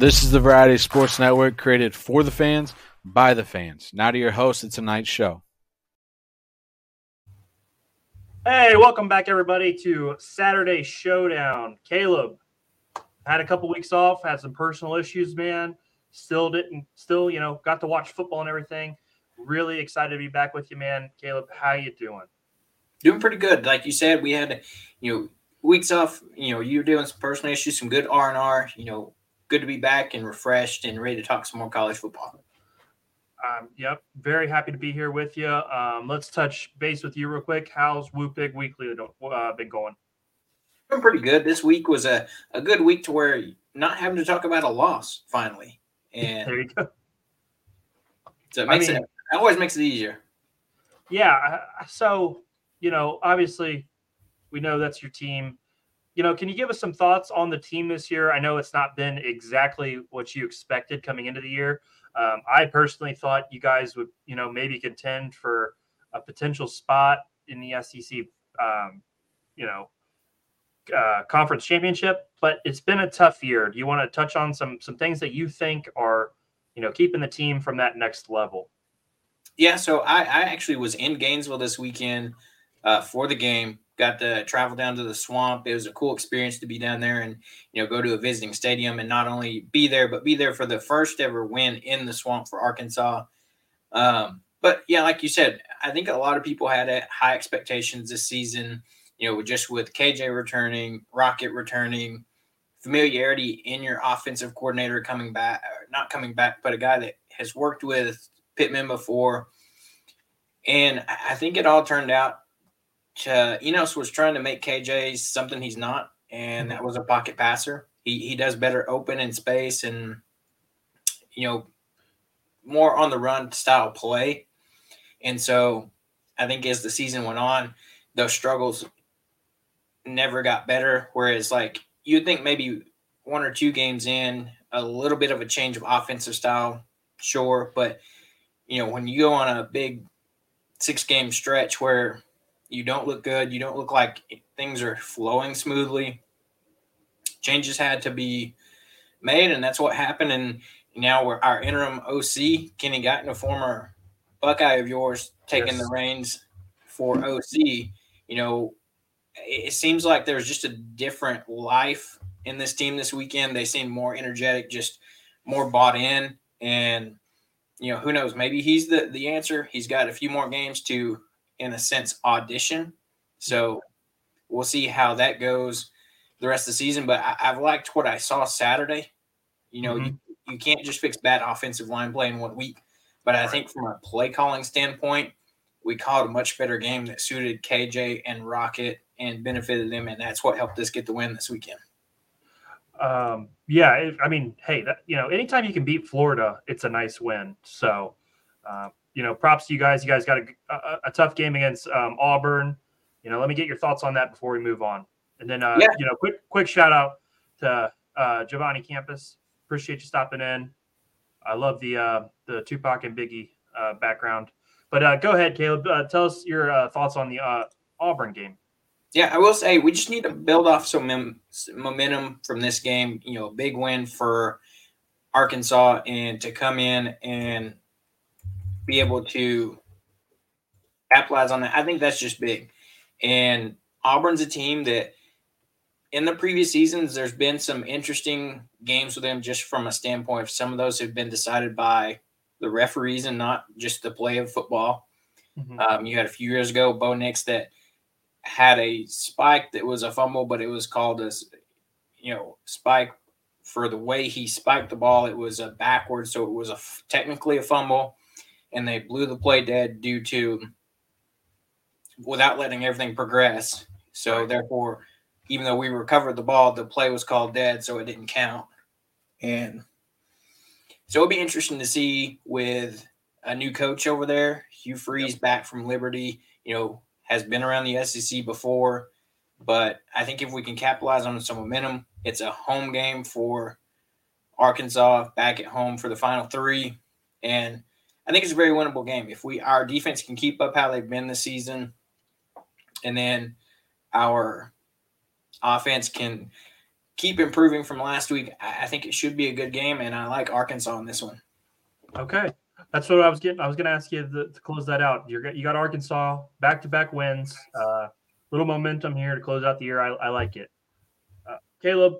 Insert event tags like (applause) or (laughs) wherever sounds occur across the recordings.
This is the Variety Sports Network created for the fans, by the fans. Now to your host of tonight's show. Hey, welcome back, everybody, to Saturday Showdown. Caleb had a couple weeks off, had some personal issues, man. Still didn't, still, you know, got to watch football and everything. Really excited to be back with you, man. Caleb, how you doing? Doing pretty good. Like you said, we had, you know, weeks off. You know, you were doing some personal issues, some good R and R. You know, good to be back and refreshed and ready to talk some more college football. Um, yep, very happy to be here with you. Um, let's touch base with you real quick. How's Woo Pig Weekly uh, been going? Been pretty good. This week was a, a good week to where not having to talk about a loss finally. And there you go. So it makes I mean, it, it always makes it easier. Yeah. So, you know, obviously we know that's your team you know, can you give us some thoughts on the team this year? I know it's not been exactly what you expected coming into the year. Um, I personally thought you guys would, you know, maybe contend for a potential spot in the SEC, um, you know, uh, conference championship. But it's been a tough year. Do you want to touch on some some things that you think are, you know, keeping the team from that next level? Yeah. So I, I actually was in Gainesville this weekend uh, for the game got to travel down to the swamp. It was a cool experience to be down there and you know go to a visiting stadium and not only be there but be there for the first ever win in the swamp for Arkansas. Um, but yeah, like you said, I think a lot of people had high expectations this season. You know, just with KJ returning, Rocket returning, familiarity in your offensive coordinator coming back, not coming back, but a guy that has worked with Pittman before. And I think it all turned out uh, Enos was trying to make KJ something he's not, and that mm-hmm. was a pocket passer. He he does better open in space and you know more on the run style play. And so I think as the season went on, those struggles never got better. Whereas like you'd think maybe one or two games in, a little bit of a change of offensive style, sure. But you know, when you go on a big six game stretch where you don't look good. You don't look like things are flowing smoothly. Changes had to be made, and that's what happened. And now we're our interim OC, Kenny Guiton, a former Buckeye of yours, taking yes. the reins for OC. You know, it seems like there's just a different life in this team this weekend. They seem more energetic, just more bought in, and you know, who knows? Maybe he's the the answer. He's got a few more games to in a sense, audition. So we'll see how that goes the rest of the season. But I, have liked what I saw Saturday. You know, mm-hmm. you, you can't just fix bad offensive line play in one week. But I think from a play calling standpoint, we called a much better game that suited KJ and Rocket and benefited them, and that's what helped us get the win this weekend. Um, yeah, I mean, hey, that, you know, anytime you can beat Florida, it's a nice win. So, uh, you know, props to you guys. You guys got a, a, a tough game against um, Auburn. You know, let me get your thoughts on that before we move on. And then, uh, yeah. you know, quick quick shout out to uh, Giovanni Campus. Appreciate you stopping in. I love the uh, the Tupac and Biggie uh, background. But uh, go ahead, Caleb. Uh, tell us your uh, thoughts on the uh, Auburn game. Yeah, I will say we just need to build off some mem- momentum from this game. You know, a big win for Arkansas and to come in and be able to capitalize on that. I think that's just big. And Auburn's a team that in the previous seasons, there's been some interesting games with them just from a standpoint of some of those have been decided by the referees and not just the play of football. Mm-hmm. Um, you had a few years ago, Bo Nix that had a spike that was a fumble, but it was called as, you know, spike for the way he spiked the ball. It was a backwards, so it was a technically a fumble and they blew the play dead due to without letting everything progress. So therefore, even though we recovered the ball, the play was called dead, so it didn't count. And so it'll be interesting to see with a new coach over there, Hugh Freeze yep. back from Liberty. You know, has been around the SEC before, but I think if we can capitalize on some momentum, it's a home game for Arkansas back at home for the final three, and I think it's a very winnable game. If we our defense can keep up how they've been this season, and then our offense can keep improving from last week. I, I think it should be a good game, and I like Arkansas in this one. Okay, that's what I was getting. I was going to ask you to, to, close that out. You're you got Arkansas back to back wins. Uh, little momentum here to close out the year. I, I like it. Uh, Caleb,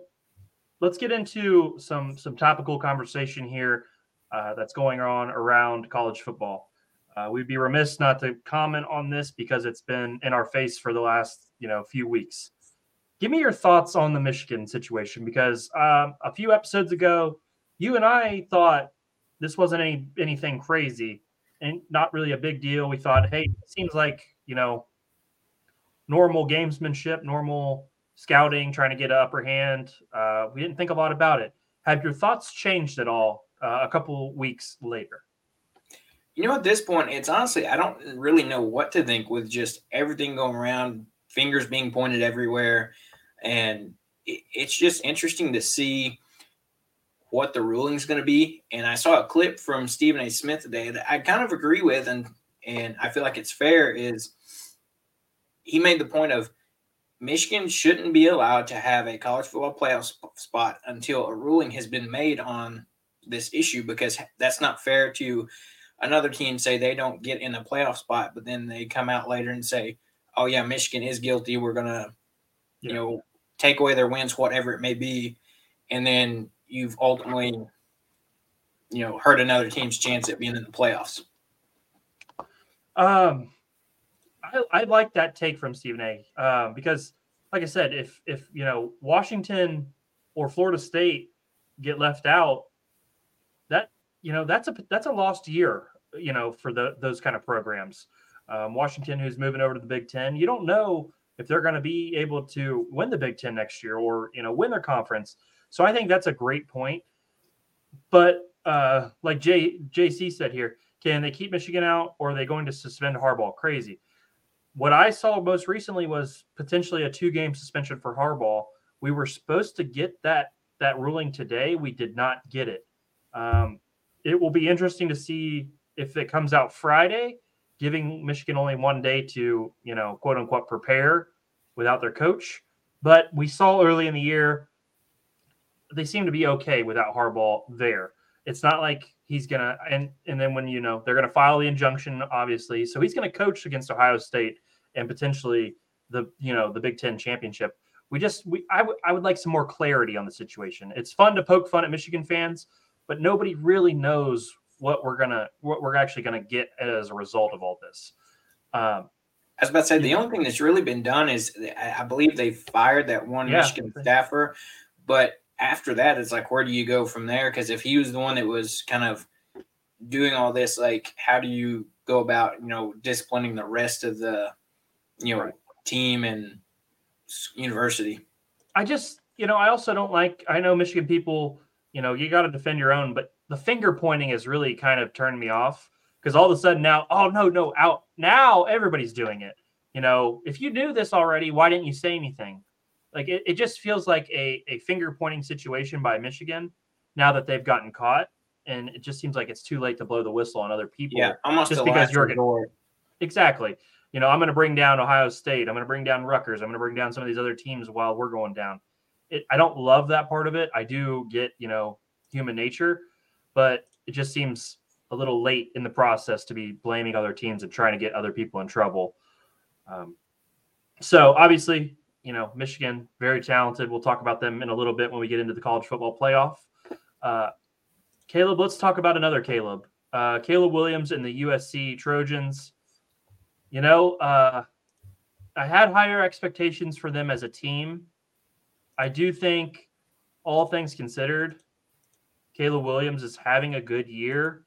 let's get into some some topical conversation here uh, that's going on around college football. Uh, we'd be remiss not to comment on this because it's been in our face for the last you know few weeks. Give me your thoughts on the Michigan situation because um, a few episodes ago, you and I thought this wasn't any anything crazy and not really a big deal. We thought, hey, it seems like you know normal gamesmanship, normal scouting, trying to get an upper hand. Uh, we didn't think a lot about it. Have your thoughts changed at all uh, a couple weeks later? You know, at this point, it's honestly, I don't really know what to think with just everything going around, fingers being pointed everywhere. And it, it's just interesting to see what the ruling is going to be. And I saw a clip from Stephen A. Smith today that I kind of agree with, and and I feel like it's fair. Is he made the point of Michigan shouldn't be allowed to have a college football playoff spot until a ruling has been made on this issue because that's not fair to another team say they don't get in a playoff spot, but then they come out later and say, "Oh yeah, Michigan is guilty. We're gonna, yeah. you know, take away their wins, whatever it may be," and then you've ultimately, you know, hurt another team's chance at being in the playoffs. Um, I, I like that take from Stephen A. Um, because, like I said, if if you know Washington or Florida State get left out, that you know that's a that's a lost year. You know, for the those kind of programs. Um, Washington, who's moving over to the Big Ten, you don't know if they're going to be able to win the Big Ten next year or you know win their conference. So I think that's a great point. But uh, like J JC said here, can they keep Michigan out or are they going to suspend Harbaugh? Crazy what I saw most recently was potentially a two game suspension for Harbaugh. We were supposed to get that that ruling today. We did not get it. Um, it will be interesting to see if it comes out Friday, giving Michigan only one day to you know quote unquote prepare without their coach. But we saw early in the year they seem to be okay without Harbaugh there. It's not like he's gonna and and then when you know they're gonna file the injunction, obviously. So he's gonna coach against Ohio State and potentially the you know the Big Ten championship. We just we I, w- I would like some more clarity on the situation. It's fun to poke fun at Michigan fans, but nobody really knows what we're gonna what we're actually gonna get as a result of all this. Um, I was about to say the only thing that's really been done is I believe they fired that one yeah. Michigan staffer, but after that, it's like, where do you go from there? Because if he was the one that was kind of doing all this, like, how do you go about, you know, disciplining the rest of the, you know, team and university? I just, you know, I also don't like, I know Michigan people, you know, you got to defend your own, but the finger pointing has really kind of turned me off because all of a sudden now, oh, no, no, out now everybody's doing it. You know, if you knew this already, why didn't you say anything? Like it, it just feels like a, a finger pointing situation by Michigan now that they've gotten caught. And it just seems like it's too late to blow the whistle on other people. Yeah, almost just because you're going exactly. You know, I'm going to bring down Ohio State. I'm going to bring down Rutgers. I'm going to bring down some of these other teams while we're going down. It, I don't love that part of it. I do get, you know, human nature, but it just seems a little late in the process to be blaming other teams and trying to get other people in trouble. Um, so obviously, you know, Michigan, very talented. We'll talk about them in a little bit when we get into the college football playoff. Uh, Caleb, let's talk about another Caleb. Uh, Caleb Williams and the USC Trojans. You know, uh, I had higher expectations for them as a team. I do think, all things considered, Caleb Williams is having a good year.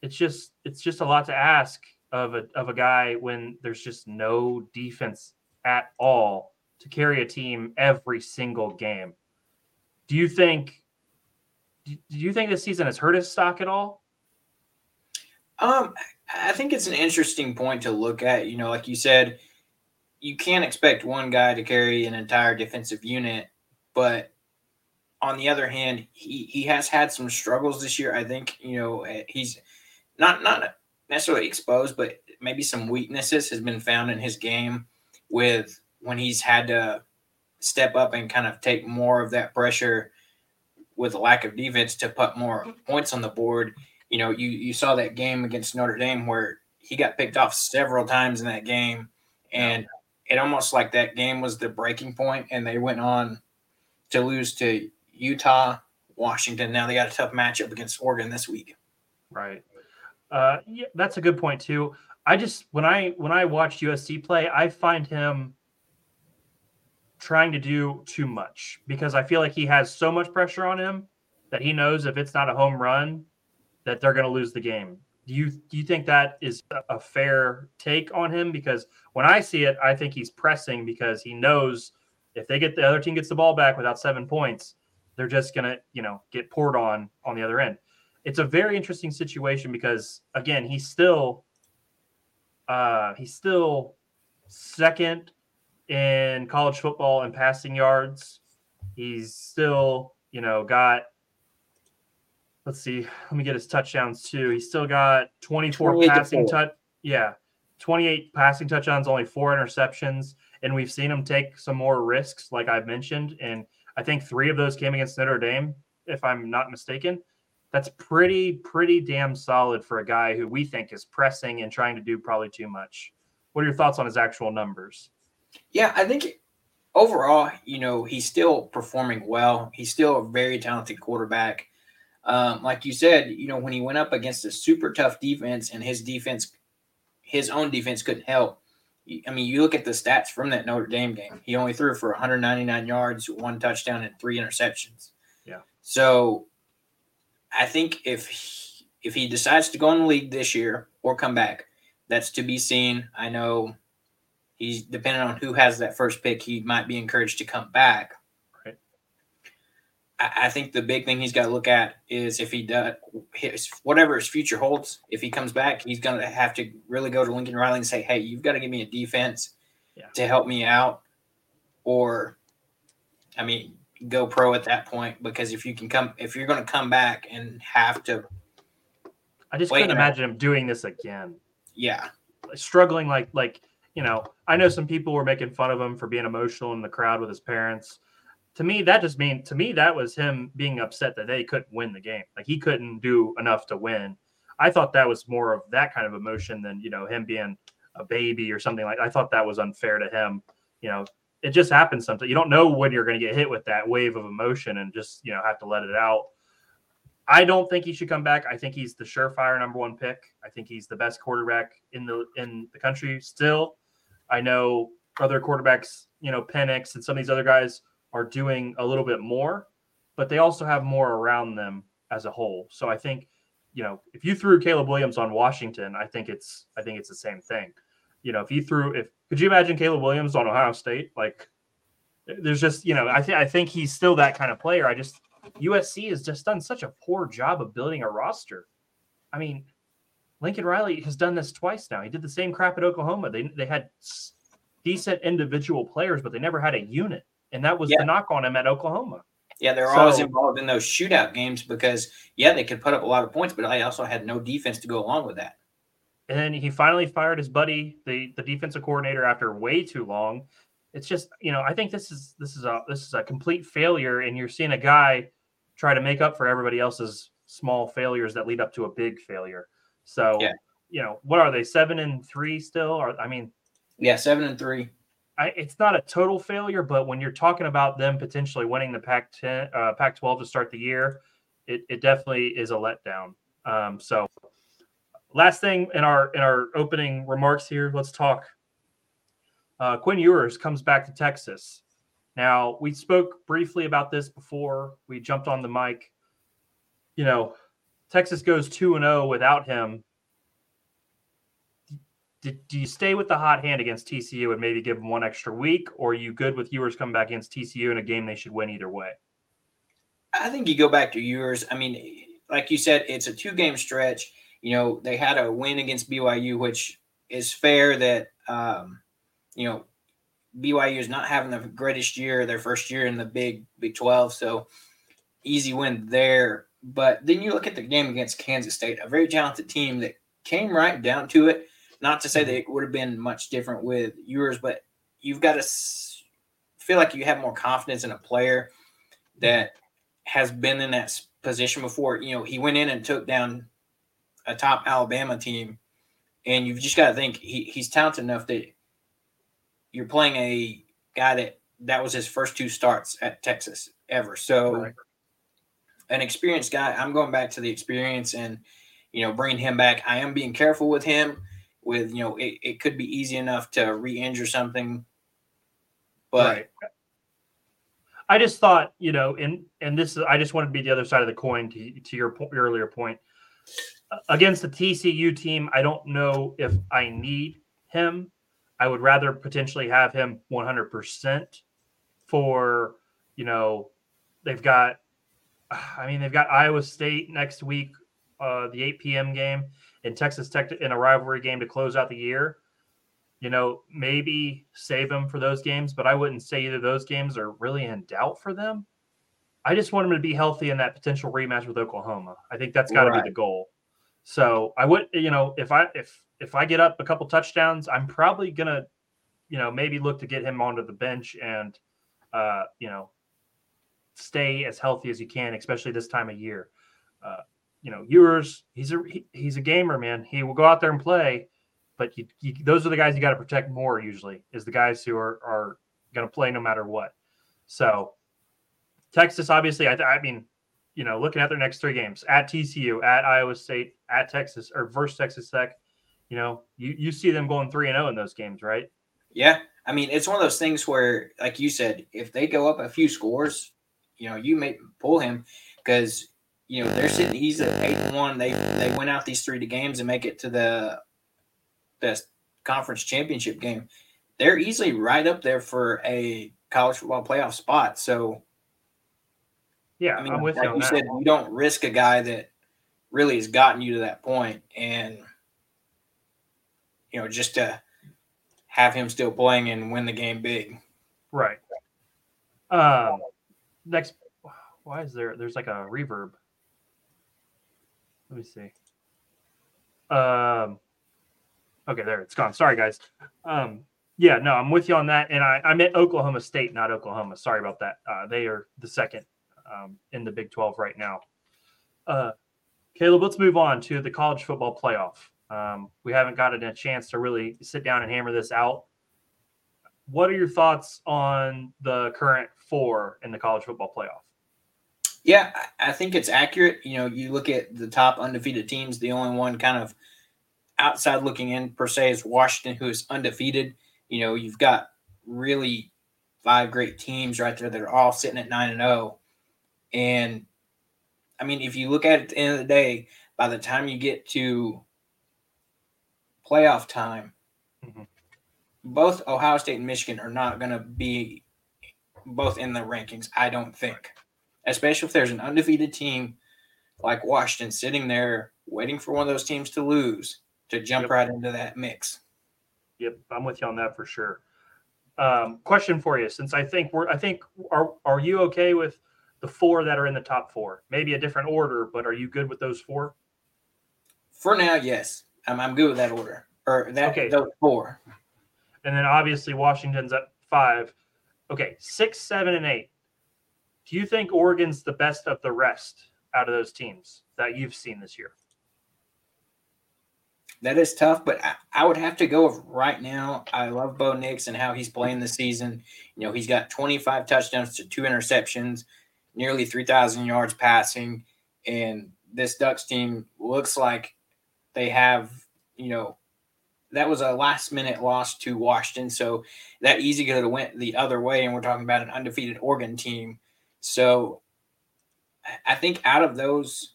It's just it's just a lot to ask of a of a guy when there's just no defense at all to carry a team every single game. Do you think? Do you think this season has hurt his stock at all? Um, I think it's an interesting point to look at. You know, like you said, you can't expect one guy to carry an entire defensive unit, but on the other hand, he he has had some struggles this year. I think you know eh, he's not not necessarily exposed, but maybe some weaknesses has been found in his game with when he's had to step up and kind of take more of that pressure with a lack of defense to put more points on the board. You know, you you saw that game against Notre Dame where he got picked off several times in that game, and it almost like that game was the breaking point, and they went on to lose to Utah, Washington. Now they got a tough matchup against Oregon this week. Right. Uh, yeah, that's a good point too. I just when I when I watched USC play, I find him trying to do too much because I feel like he has so much pressure on him that he knows if it's not a home run, that they're going to lose the game. Do you do you think that is a fair take on him? Because when I see it, I think he's pressing because he knows if they get the other team gets the ball back without seven points, they're just to you know get poured on on the other end. It's a very interesting situation because again, he's still uh, he's still second in college football in passing yards. He's still, you know, got let's see, let me get his touchdowns too. He's still got 24 passing touch. Yeah. 28 passing touchdowns, only four interceptions. And we've seen him take some more risks, like I've mentioned. And I think three of those came against Notre Dame, if I'm not mistaken. That's pretty, pretty damn solid for a guy who we think is pressing and trying to do probably too much. What are your thoughts on his actual numbers? Yeah, I think overall, you know, he's still performing well. He's still a very talented quarterback. Um, like you said, you know, when he went up against a super tough defense and his defense, his own defense couldn't help. I mean, you look at the stats from that Notre Dame game. He only threw for 199 yards, one touchdown, and three interceptions. Yeah. So, I think if he, if he decides to go in the league this year or come back, that's to be seen. I know he's depending on who has that first pick, he might be encouraged to come back. I think the big thing he's got to look at is if he does his, whatever his future holds. If he comes back, he's going to have to really go to Lincoln Riley and say, "Hey, you've got to give me a defense yeah. to help me out," or, I mean, go pro at that point because if you can come, if you're going to come back and have to, I just couldn't imagine him doing this again. Yeah, struggling like like you know, I know some people were making fun of him for being emotional in the crowd with his parents. To me, that just mean to me that was him being upset that they couldn't win the game. Like he couldn't do enough to win. I thought that was more of that kind of emotion than you know him being a baby or something like. I thought that was unfair to him. You know, it just happens sometimes. You don't know when you're going to get hit with that wave of emotion and just you know have to let it out. I don't think he should come back. I think he's the surefire number one pick. I think he's the best quarterback in the in the country still. I know other quarterbacks, you know, Penix and some of these other guys are doing a little bit more, but they also have more around them as a whole. So I think, you know, if you threw Caleb Williams on Washington, I think it's I think it's the same thing. You know, if you threw if could you imagine Caleb Williams on Ohio State? Like there's just, you know, I think I think he's still that kind of player. I just USC has just done such a poor job of building a roster. I mean, Lincoln Riley has done this twice now. He did the same crap at Oklahoma. They they had decent individual players, but they never had a unit, and that was yeah. the knock on him at Oklahoma. Yeah, they're so, always involved in those shootout games because yeah, they could put up a lot of points, but I also had no defense to go along with that. And then he finally fired his buddy, the the defensive coordinator, after way too long. It's just you know I think this is this is a this is a complete failure, and you're seeing a guy try to make up for everybody else's small failures that lead up to a big failure. So, yeah. you know, what are they? Seven and three still? Or I mean, yeah, seven and three. I, it's not a total failure, but when you're talking about them potentially winning the Pac 10, uh, Pac 12 to start the year, it, it definitely is a letdown. Um, so, last thing in our in our opening remarks here, let's talk. Uh, Quinn Ewers comes back to Texas. Now, we spoke briefly about this before we jumped on the mic. You know, Texas goes 2 and 0 without him. Do, do you stay with the hot hand against TCU and maybe give them one extra week, or are you good with Ewers coming back against TCU in a game they should win either way? I think you go back to Ewers. I mean, like you said, it's a two game stretch. You know, they had a win against BYU, which is fair that, um, you know, BYU is not having the greatest year, their first year in the Big Big 12. So easy win there. But then you look at the game against Kansas State, a very talented team that came right down to it. Not to say that mm-hmm. it would have been much different with Ewers, but you've got to feel like you have more confidence in a player that has been in that position before. You know, he went in and took down a top Alabama team, and you've just got to think he, he's talented enough that you're playing a guy that that was his first two starts at Texas ever. So, right. an experienced guy. I'm going back to the experience and you know bringing him back. I am being careful with him. With you know, it, it could be easy enough to re-injure something, but. Right. I just thought, you know, and and this is I just wanted to be the other side of the coin to to your, po- your earlier point. Against the TCU team, I don't know if I need him. I would rather potentially have him 100% for, you know, they've got I mean, they've got Iowa State next week, uh, the 8 p.m. game, and Texas Tech in a rivalry game to close out the year you know, maybe save him for those games, but I wouldn't say either those games are really in doubt for them. I just want him to be healthy in that potential rematch with Oklahoma. I think that's got to right. be the goal. So I would, you know, if I if if I get up a couple touchdowns, I'm probably gonna, you know, maybe look to get him onto the bench and, uh, you know, stay as healthy as you can, especially this time of year. Uh, you know, Ewers, he's a he, he's a gamer, man. He will go out there and play but you, you, those are the guys you got to protect more usually is the guys who are, are going to play no matter what. So Texas, obviously, I, I mean, you know, looking at their next three games at TCU, at Iowa State, at Texas, or versus Texas Tech, you know, you, you see them going three and zero oh in those games, right? Yeah, I mean, it's one of those things where, like you said, if they go up a few scores, you know, you may pull him because you know they're sitting. He's at eight and one. They they win out these three games and make it to the the conference championship game, they're easily right up there for a college football playoff spot. So, yeah, I mean, I'm with like you. you said, you don't risk a guy that really has gotten you to that point, and you know, just to have him still playing and win the game big. Right. Um. Next, why is there? There's like a reverb. Let me see. Um. Okay, there it's gone. Sorry, guys. Um, yeah, no, I'm with you on that. And I, I meant Oklahoma State, not Oklahoma. Sorry about that. Uh, they are the second um, in the Big 12 right now. Uh, Caleb, let's move on to the college football playoff. Um, we haven't gotten a chance to really sit down and hammer this out. What are your thoughts on the current four in the college football playoff? Yeah, I think it's accurate. You know, you look at the top undefeated teams, the only one kind of outside looking in per se is Washington, who is undefeated. You know, you've got really five great teams right there that are all sitting at nine and zero. Oh. And I mean, if you look at it at the end of the day, by the time you get to playoff time, mm-hmm. both Ohio State and Michigan are not going to be both in the rankings. I don't think, especially if there's an undefeated team like Washington sitting there waiting for one of those teams to lose to jump yep. right into that mix. Yep, I'm with you on that for sure. Um, question for you, since I think we're, I think are are you okay with the four that are in the top four? Maybe a different order, but are you good with those four? For now, yes, I'm, I'm good with that order or that okay. those four. And then obviously Washington's at five. Okay, six, seven, and eight. Do you think Oregon's the best of the rest out of those teams that you've seen this year? that is tough, but I, I, would have to go right now. I love Bo Nix and how he's playing this season. You know, he's got 25 touchdowns to two interceptions, nearly 3,000 yards passing. And this Ducks team looks like they have, you know, that was a last minute loss to Washington. So that easy could have went the other way. And we're talking about an undefeated Oregon team. So I think out of those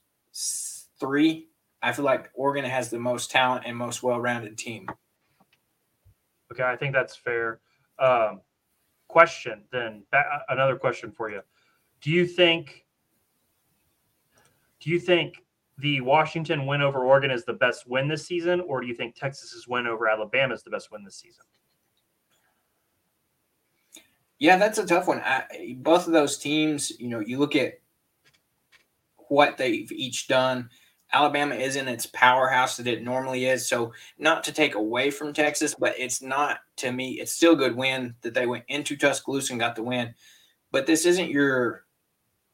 three, I feel like Oregon has the most talent and most well-rounded team. Okay, I think that's fair. Um, question then, another question for you: Do you think? Do you think the Washington win over Oregon is the best win this season, or do you think Texas's win over Alabama is the best win this season? Yeah, that's a tough one. I, both of those teams, you know, you look at what they've each done Alabama isn't its powerhouse that it normally is. So, not to take away from Texas, but it's not to me. It's still a good win that they went into Tuscaloosa and got the win. But this isn't your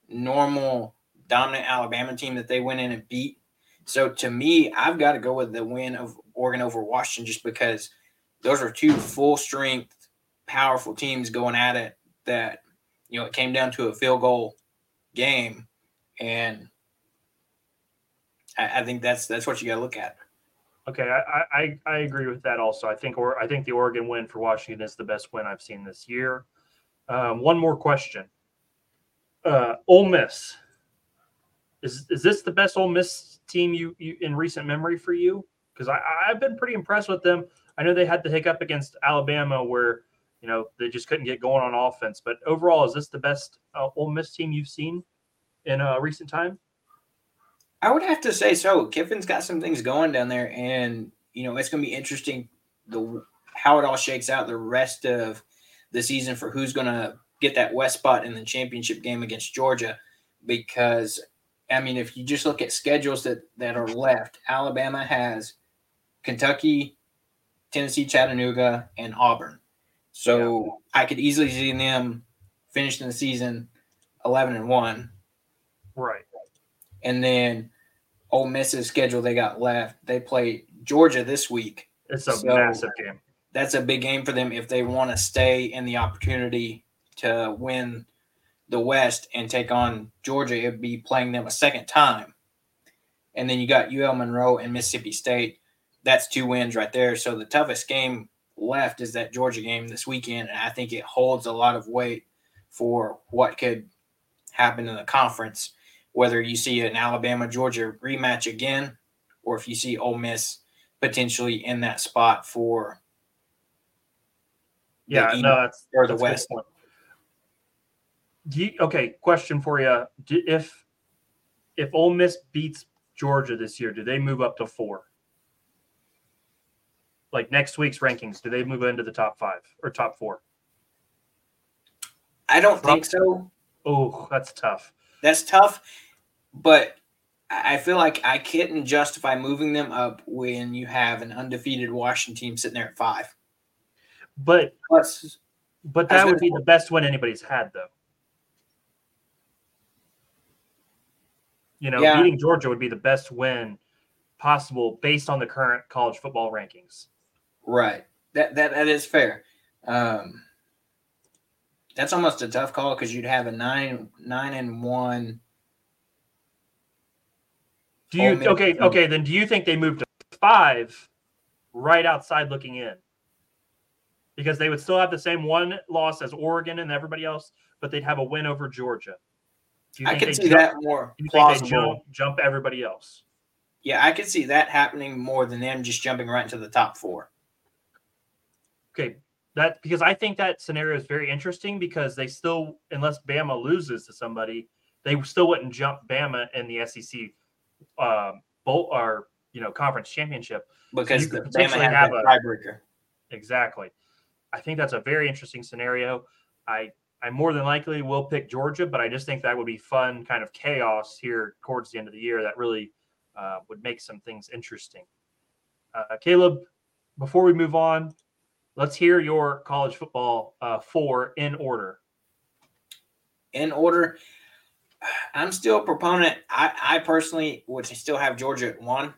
normal dominant Alabama team that they went in and beat. So, to me, I've got to go with the win of Oregon over Washington just because those are two full strength, powerful teams going at it. That you know, it came down to a field goal game, and I, I think that's that's what you got to look at. Okay, I, I I agree with that. Also, I think or I think the Oregon win for Washington is the best win I've seen this year. Um, one more question. Uh, Ole Miss is is this the best Ole Miss team you, you in recent memory for you? Because I I've been pretty impressed with them. I know they had the hiccup against Alabama where you know they just couldn't get going on offense, but overall, is this the best uh, Ole Miss team you've seen in uh, recent time? I would have to say so. Kiffin's got some things going down there, and you know it's going to be interesting the how it all shakes out the rest of the season for who's going to get that west spot in the championship game against Georgia. Because I mean, if you just look at schedules that that are left, Alabama has Kentucky, Tennessee, Chattanooga, and Auburn. So yeah. I could easily see them finishing the season eleven and one. Right. And then Ole Miss's schedule they got left. They play Georgia this week. It's a so massive game. That's a big game for them if they want to stay in the opportunity to win the West and take on Georgia. It'd be playing them a second time. And then you got UL Monroe and Mississippi State. That's two wins right there. So the toughest game left is that Georgia game this weekend. And I think it holds a lot of weight for what could happen in the conference whether you see an Alabama Georgia rematch again, or if you see Ole Miss potentially in that spot for yeah, no, that's or the that's West. You, okay, question for you: do, If if Ole Miss beats Georgia this year, do they move up to four? Like next week's rankings, do they move into the top five or top four? I don't think so. Oh, that's tough. That's tough, but I feel like I couldn't justify moving them up when you have an undefeated Washington team sitting there at five. But Plus, but that would be the best win anybody's had, though. You know, yeah. beating Georgia would be the best win possible based on the current college football rankings. Right. That that that is fair. Um, that's almost a tough call because you'd have a nine nine and one. Do you okay? Okay, then do you think they moved to five, right outside looking in? Because they would still have the same one loss as Oregon and everybody else, but they'd have a win over Georgia. I could see jump, that more. Do you plausible. think they jump, jump everybody else? Yeah, I could see that happening more than them just jumping right into the top four. Okay, that because I think that scenario is very interesting because they still, unless Bama loses to somebody, they still wouldn't jump Bama in the SEC um, bowl or you know conference championship because so potentially have a tiebreaker. Exactly. I think that's a very interesting scenario. I I more than likely will pick Georgia, but I just think that would be fun, kind of chaos here towards the end of the year. That really uh, would make some things interesting. Uh, Caleb, before we move on, Let's hear your college football uh, four in order. In order, I'm still a proponent. I, I personally would still have Georgia at one.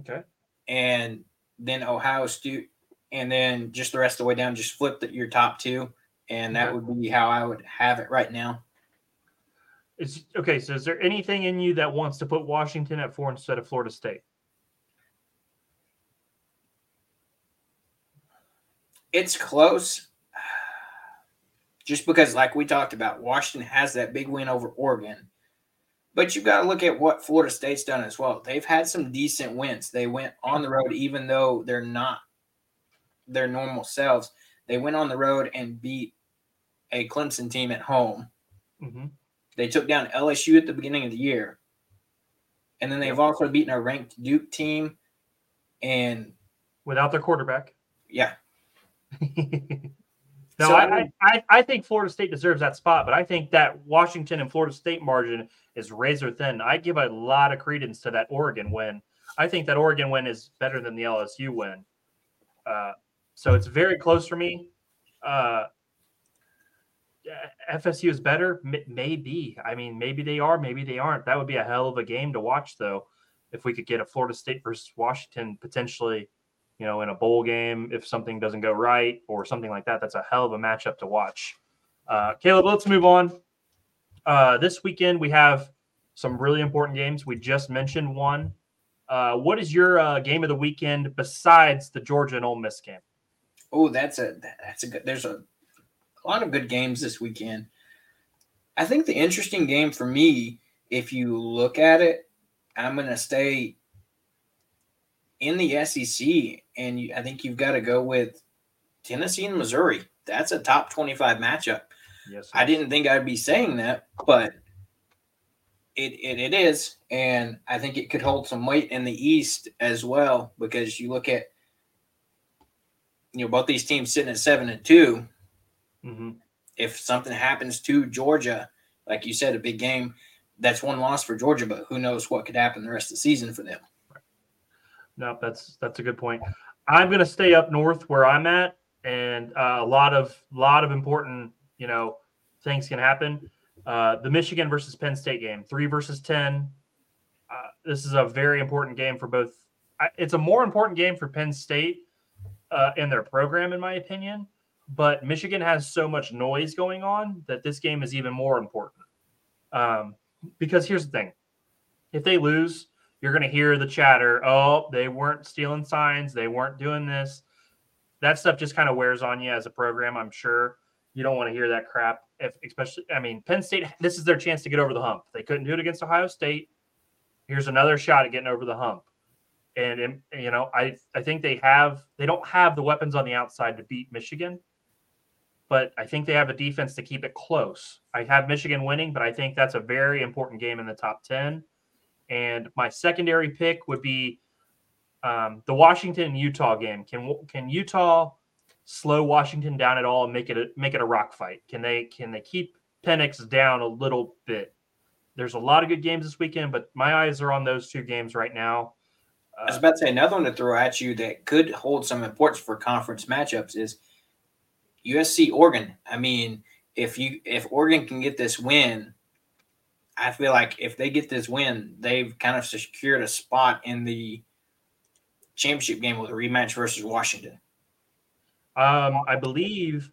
Okay. And then Ohio State, and then just the rest of the way down, just flip the, your top two. And that okay. would be how I would have it right now. Is okay. So, is there anything in you that wants to put Washington at four instead of Florida State? It's close (sighs) just because, like we talked about, Washington has that big win over Oregon. But you've got to look at what Florida State's done as well. They've had some decent wins. They went on the road, even though they're not their normal selves. They went on the road and beat a Clemson team at home. Mm-hmm. They took down LSU at the beginning of the year. And then they've also beaten a ranked Duke team and without their quarterback. Yeah. No, (laughs) so, I, I, I think Florida State deserves that spot, but I think that Washington and Florida State margin is razor thin. I give a lot of credence to that Oregon win. I think that Oregon win is better than the LSU win. Uh, so it's very close for me. Uh, FSU is better, maybe. I mean, maybe they are, maybe they aren't. That would be a hell of a game to watch, though, if we could get a Florida State versus Washington potentially you know, in a bowl game if something doesn't go right or something like that. That's a hell of a matchup to watch. Uh, Caleb, let's move on. Uh, this weekend we have some really important games. We just mentioned one. Uh, what is your uh, game of the weekend besides the Georgia and Ole Miss game? Oh, that's a that's a good. There's a, a lot of good games this weekend. I think the interesting game for me, if you look at it, I'm going to stay in the SEC, and you, I think you've got to go with Tennessee and Missouri. That's a top 25 matchup. Yes, I didn't think I'd be saying that, but it, it, it is. And I think it could hold some weight in the East as well because you look at, you know, both these teams sitting at seven and 2 mm-hmm. If something happens to Georgia, like you said, a big game, that's one loss for Georgia, but who knows what could happen the rest of the season for them no, that's that's a good point. I'm going to stay up north where I'm at, and uh, a lot of lot of important you know things can happen. Uh, the Michigan versus Penn State game, three versus ten. Uh, this is a very important game for both. It's a more important game for Penn State uh, in their program, in my opinion. But Michigan has so much noise going on that this game is even more important. Um, because here's the thing: if they lose, you're going to hear the chatter. Oh, they weren't stealing signs. They weren't doing this. That stuff just kind of wears on you as a program. I'm sure you don't want to hear that crap. If especially, I mean, Penn State. This is their chance to get over the hump. They couldn't do it against Ohio State. Here's another shot at getting over the hump. And, and you know, I I think they have. They don't have the weapons on the outside to beat Michigan but I think they have a defense to keep it close. I have Michigan winning, but I think that's a very important game in the top 10. And my secondary pick would be um, the Washington Utah game. Can can Utah slow Washington down at all and make it a, make it a rock fight? Can they can they keep Penix down a little bit? There's a lot of good games this weekend, but my eyes are on those two games right now. Uh, I was about to say another one to throw at you that could hold some importance for conference matchups is USC Oregon. I mean, if you if Oregon can get this win, I feel like if they get this win, they've kind of secured a spot in the championship game with a rematch versus Washington. Um, I believe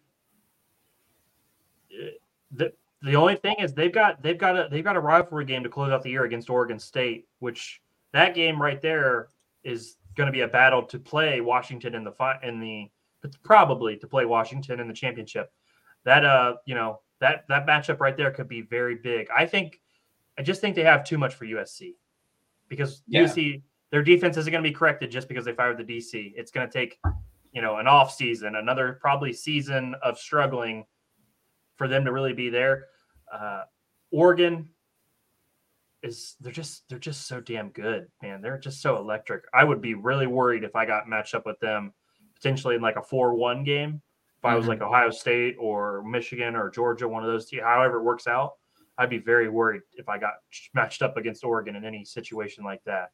uh, the the only thing is they've got they've got a they've got a rivalry game to close out the year against Oregon State, which that game right there is going to be a battle to play Washington in the in the probably to play Washington in the championship. That uh, you know that that matchup right there could be very big. I think I just think they have too much for USC because yeah. USC their defense isn't going to be corrected just because they fired the DC. It's going to take you know an off season, another probably season of struggling for them to really be there. Uh, Oregon is they're just they're just so damn good, man. They're just so electric. I would be really worried if I got matched up with them potentially in like a four-one game. If I was mm-hmm. like Ohio State or Michigan or Georgia, one of those two, however it works out, I'd be very worried if I got matched up against Oregon in any situation like that.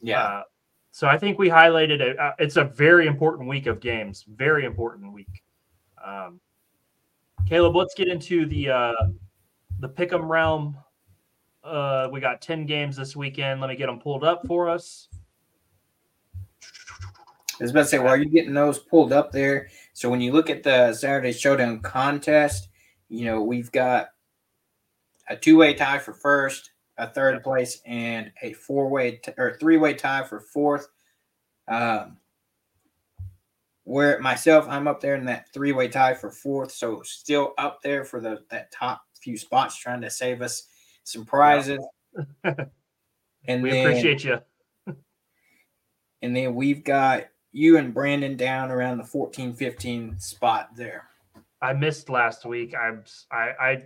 Yeah. Uh, so I think we highlighted it. Uh, it's a very important week of games. Very important week. Um, Caleb, let's get into the uh, the pick'em realm. Uh, we got ten games this weekend. Let me get them pulled up for us. I was about to say, while you're getting those pulled up there, so when you look at the Saturday Showdown contest, you know we've got a two-way tie for first, a third place, and a four-way t- or three-way tie for fourth. Um, where myself, I'm up there in that three-way tie for fourth, so still up there for the that top few spots, trying to save us some prizes. (laughs) and we then, appreciate you. (laughs) and then we've got you and Brandon down around the 14, 15 spot there. I missed last week. I'm I I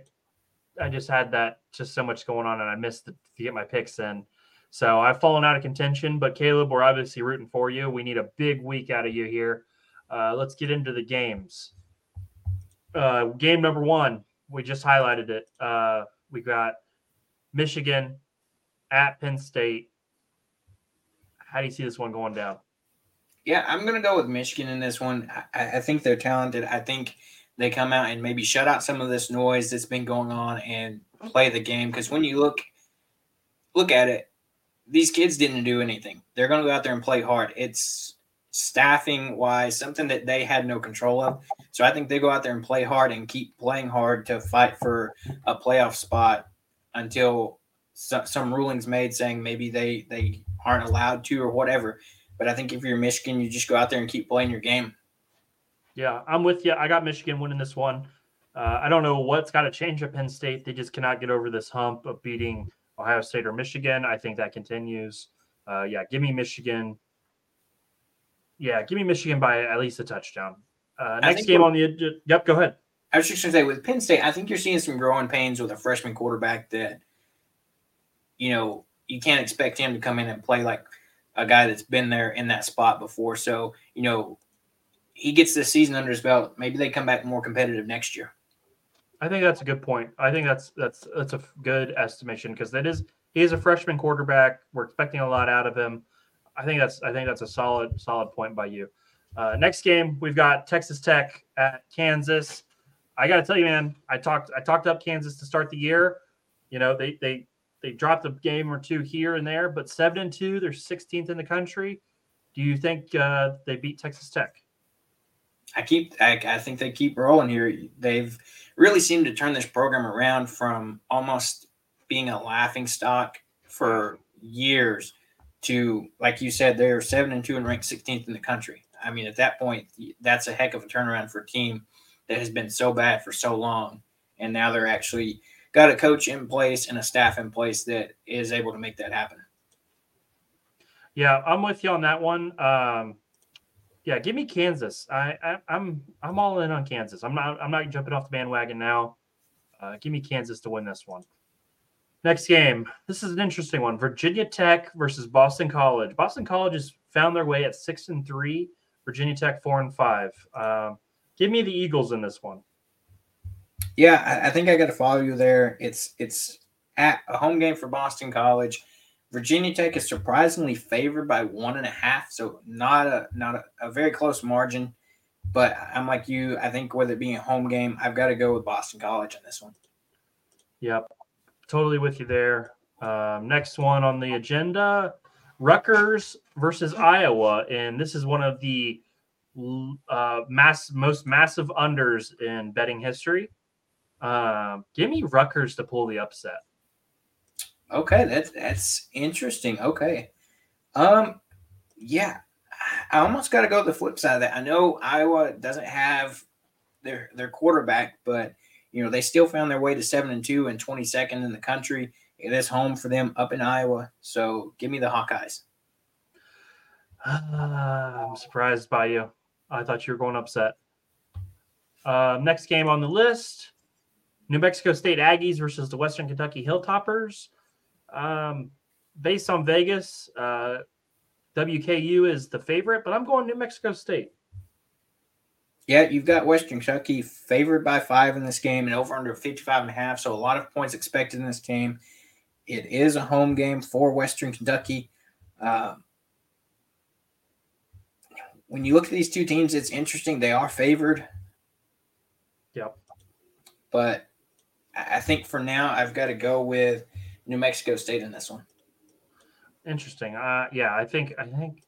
I just had that just so much going on, and I missed the, to get my picks in. So I've fallen out of contention. But Caleb, we're obviously rooting for you. We need a big week out of you here. Uh, let's get into the games. uh, game number one, we just highlighted it. Uh, we got Michigan at Penn State. How do you see this one going down? Yeah, I'm going to go with Michigan in this one. I, I, think they're talented. I think they come out and maybe shut out some of this noise that's been going on and play the game. Because when you look look at it, these kids didn't do anything. They're going to go out there and play hard. It's staffing wise something that they had no control of. So I think they go out there and play hard and keep playing hard to fight for a playoff spot until so, some rulings made saying maybe they they aren't allowed to or whatever. But I think if you're Michigan, you just go out there and keep playing your game. Yeah, I'm with you. I got Michigan winning this one. Uh, I don't know what's got to change at Penn State. They just cannot get over this hump of beating Ohio State or Michigan. I think that continues. Uh, yeah, give me Michigan. Yeah, give me Michigan by at least a touchdown. Uh, next game on the yep. Go ahead. I was just going to say with Penn State, I think you're seeing some growing pains with a freshman quarterback that, you know, you can't expect him to come in and play like a guy that's been there in that spot before. So, you know, he gets this season under his belt. Maybe they come back more competitive next year. I think that's a good point. I think that's that's that's a good estimation because that is he is a freshman quarterback. We're expecting a lot out of him. I think that's I think that's a solid solid point by you. Uh, next game we've got Texas Tech at Kansas. I got to tell you, man, I talked I talked up Kansas to start the year. You know they they they dropped a game or two here and there, but seven and two, they're 16th in the country. Do you think uh, they beat Texas Tech? I keep I, I think they keep rolling here. They've really seemed to turn this program around from almost being a laughing stock for years to like you said they're 7 and 2 and ranked 16th in the country. I mean at that point that's a heck of a turnaround for a team that has been so bad for so long and now they're actually got a coach in place and a staff in place that is able to make that happen. Yeah, I'm with you on that one. Um, yeah, give me Kansas. I, I I'm, I'm all in on Kansas. I'm not I'm not jumping off the bandwagon now. Uh, give me Kansas to win this one. Next game. This is an interesting one. Virginia Tech versus Boston College. Boston College has found their way at six and three. Virginia Tech four and five. Uh, give me the Eagles in this one. Yeah, I, I think I got to follow you there. It's it's at a home game for Boston College. Virginia Tech is surprisingly favored by one and a half, so not a not a, a very close margin. But I'm like you. I think with it being a home game, I've got to go with Boston College on this one. Yep, totally with you there. Um, next one on the agenda: Rutgers versus Iowa, and this is one of the uh, mass most massive unders in betting history. Uh, give me Rutgers to pull the upset. Okay, that's that's interesting. Okay. Um yeah. I almost got to go the flip side of that. I know Iowa doesn't have their their quarterback, but you know, they still found their way to 7 and 2 and 22nd in the country. It is home for them up in Iowa. So, give me the Hawkeyes. Uh, I'm surprised by you. I thought you were going upset. Uh, next game on the list New Mexico State Aggies versus the Western Kentucky Hilltoppers. Um, based on Vegas, uh, WKU is the favorite, but I'm going New Mexico State. Yeah, you've got Western Kentucky favored by five in this game and over under 55 and a half. So a lot of points expected in this game. It is a home game for Western Kentucky. Uh, when you look at these two teams, it's interesting. They are favored. Yep. But I think for now, I've got to go with New Mexico State in this one. Interesting. Uh, yeah, I think I think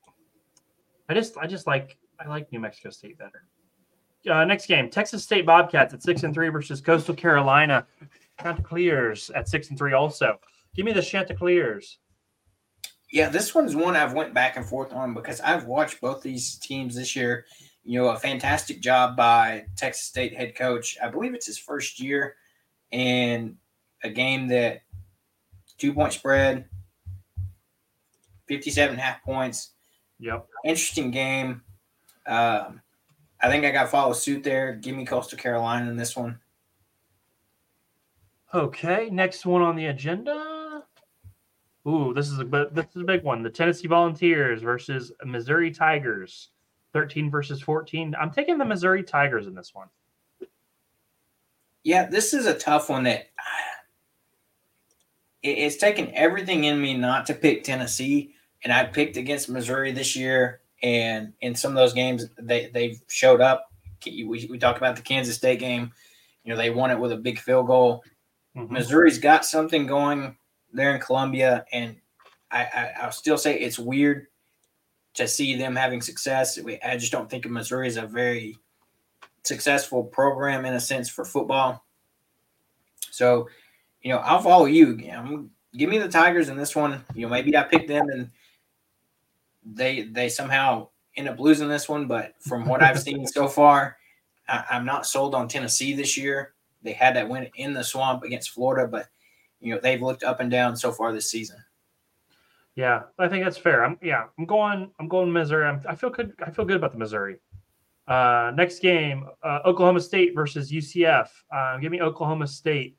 I just I just like I like New Mexico State better. Uh, next game, Texas State Bobcats at six and three versus Coastal Carolina Chanticleers at six and three. Also, give me the Chanticleers. Yeah, this one's one I've went back and forth on because I've watched both these teams this year. You know, a fantastic job by Texas State head coach. I believe it's his first year, and a game that two point spread, 57 half points. Yep. Interesting game. Um, I think I got to follow suit there. Give me Coastal Carolina in this one. Okay, next one on the agenda. Ooh, this is a this is a big one. The Tennessee Volunteers versus Missouri Tigers. 13 versus 14. I'm taking the Missouri Tigers in this one. Yeah, this is a tough one that it's taken everything in me not to pick Tennessee, and I picked against Missouri this year, and in some of those games they they've showed up. We we talk about the Kansas State game, you know they won it with a big field goal. Mm-hmm. Missouri's got something going there in Columbia, and I, I I'll still say it's weird to see them having success. I just don't think Missouri is a very successful program in a sense for football. So you know, I'll follow you. I'm, give me the Tigers in this one. You know, maybe I picked them and they they somehow end up losing this one. But from what I've seen (laughs) so far, I, I'm not sold on Tennessee this year. They had that win in the swamp against Florida, but you know they've looked up and down so far this season. Yeah, I think that's fair. I'm yeah, I'm going. I'm going Missouri. I'm, i feel good. I feel good about the Missouri. Uh, next game, uh, Oklahoma State versus UCF. Uh, give me Oklahoma State.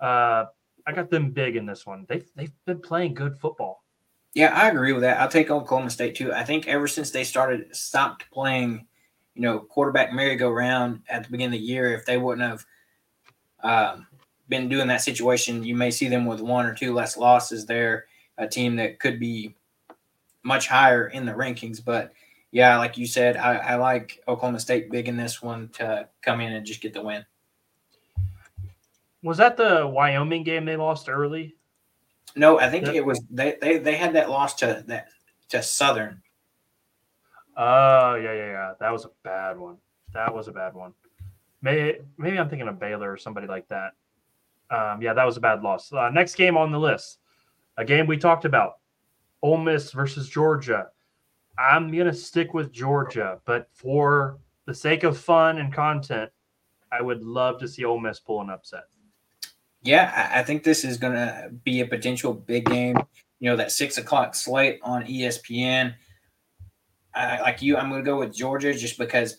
Uh, I got them big in this one. They've they've been playing good football. Yeah, I agree with that. I'll take Oklahoma State too. I think ever since they started stopped playing, you know, quarterback merry-go-round at the beginning of the year, if they wouldn't have um, been doing that situation, you may see them with one or two less losses. They're a team that could be much higher in the rankings. But yeah, like you said, I, I like Oklahoma State big in this one to come in and just get the win. Was that the Wyoming game they lost early? No, I think it was they, they they had that loss to that to Southern. Oh yeah, yeah, yeah. That was a bad one. That was a bad one. Maybe maybe I'm thinking of Baylor or somebody like that. Um, yeah, that was a bad loss. Uh, next game on the list, a game we talked about, Ole Miss versus Georgia. I'm gonna stick with Georgia, but for the sake of fun and content, I would love to see Ole Miss pull an upset. Yeah, I, think this is going to be a potential big game. You know, that six o'clock slate on ESPN. I, like you, I'm going to go with Georgia just because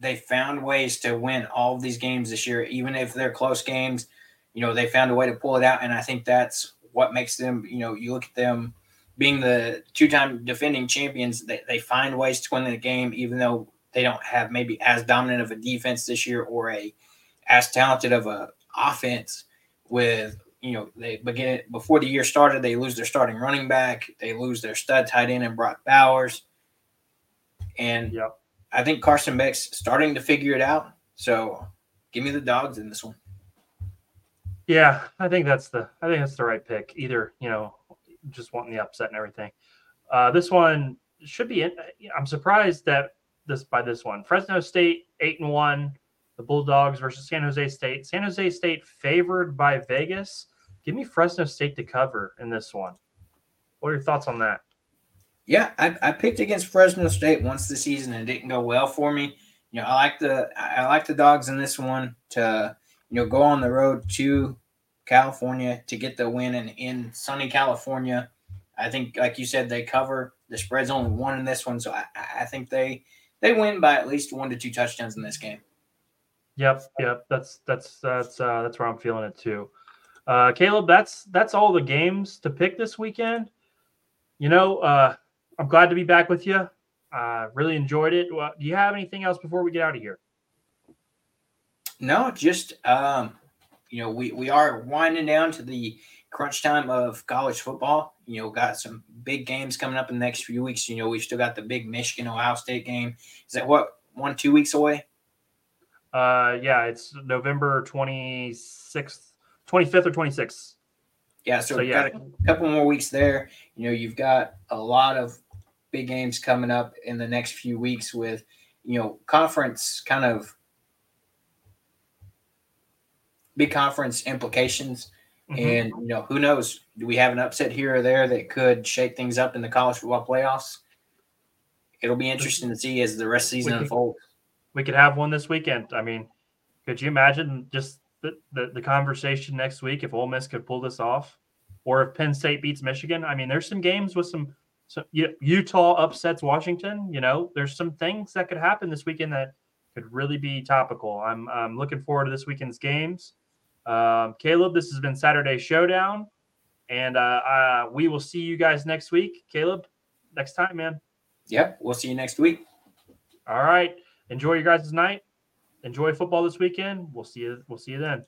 they found ways to win all of these games this year, even if they're close games. You know, they found a way to pull it out, and I think that's what makes them. You know, you look at them being the two-time defending champions. They, they find ways to win the game, even though they don't have maybe as dominant of a defense this year or a as talented of a offense with you know they begin before the year started they lose their starting running back they lose their stud tight end and Brock Bowers. And yep. I think Carson Beck's starting to figure it out. So give me the dogs in this one. Yeah I think that's the I think that's the right pick. Either you know just wanting the upset and everything. Uh, this one should be in, I'm surprised that this by this one. Fresno State eight and one the Bulldogs versus San Jose State. San Jose State favored by Vegas. Give me Fresno State to cover in this one. What are your thoughts on that? Yeah, I, I picked against Fresno State once this season and it didn't go well for me. You know, I like the I like the dogs in this one to you know go on the road to California to get the win and in sunny California. I think, like you said, they cover. The spread's only one in this one, so I, I think they they win by at least one to two touchdowns in this game. Yep, yep. That's that's that's uh, that's where I'm feeling it too. Uh, Caleb, that's that's all the games to pick this weekend. You know, uh, I'm glad to be back with you. Uh, really enjoyed it. Well, do you have anything else before we get out of here? No, just um, you know, we we are winding down to the crunch time of college football. You know, got some big games coming up in the next few weeks. You know, we've still got the big Michigan Ohio State game. Is that what one two weeks away? Uh, yeah, it's November 26th, 25th or 26th. Yeah, so, so yeah. got a couple more weeks there. You know, you've got a lot of big games coming up in the next few weeks with, you know, conference kind of big conference implications. Mm-hmm. And, you know, who knows? Do we have an upset here or there that could shake things up in the college football playoffs? It'll be interesting to see as the rest of the season unfolds we could have one this weekend. I mean, could you imagine just the, the, the conversation next week if Ole Miss could pull this off, or if Penn State beats Michigan? I mean, there's some games with some, some Utah upsets Washington. You know, there's some things that could happen this weekend that could really be topical. I'm I'm looking forward to this weekend's games. Um, Caleb, this has been Saturday Showdown, and uh, uh, we will see you guys next week. Caleb, next time, man. Yep, we'll see you next week. All right enjoy your guys' night. enjoy football this weekend. We'll see you. We'll see you then.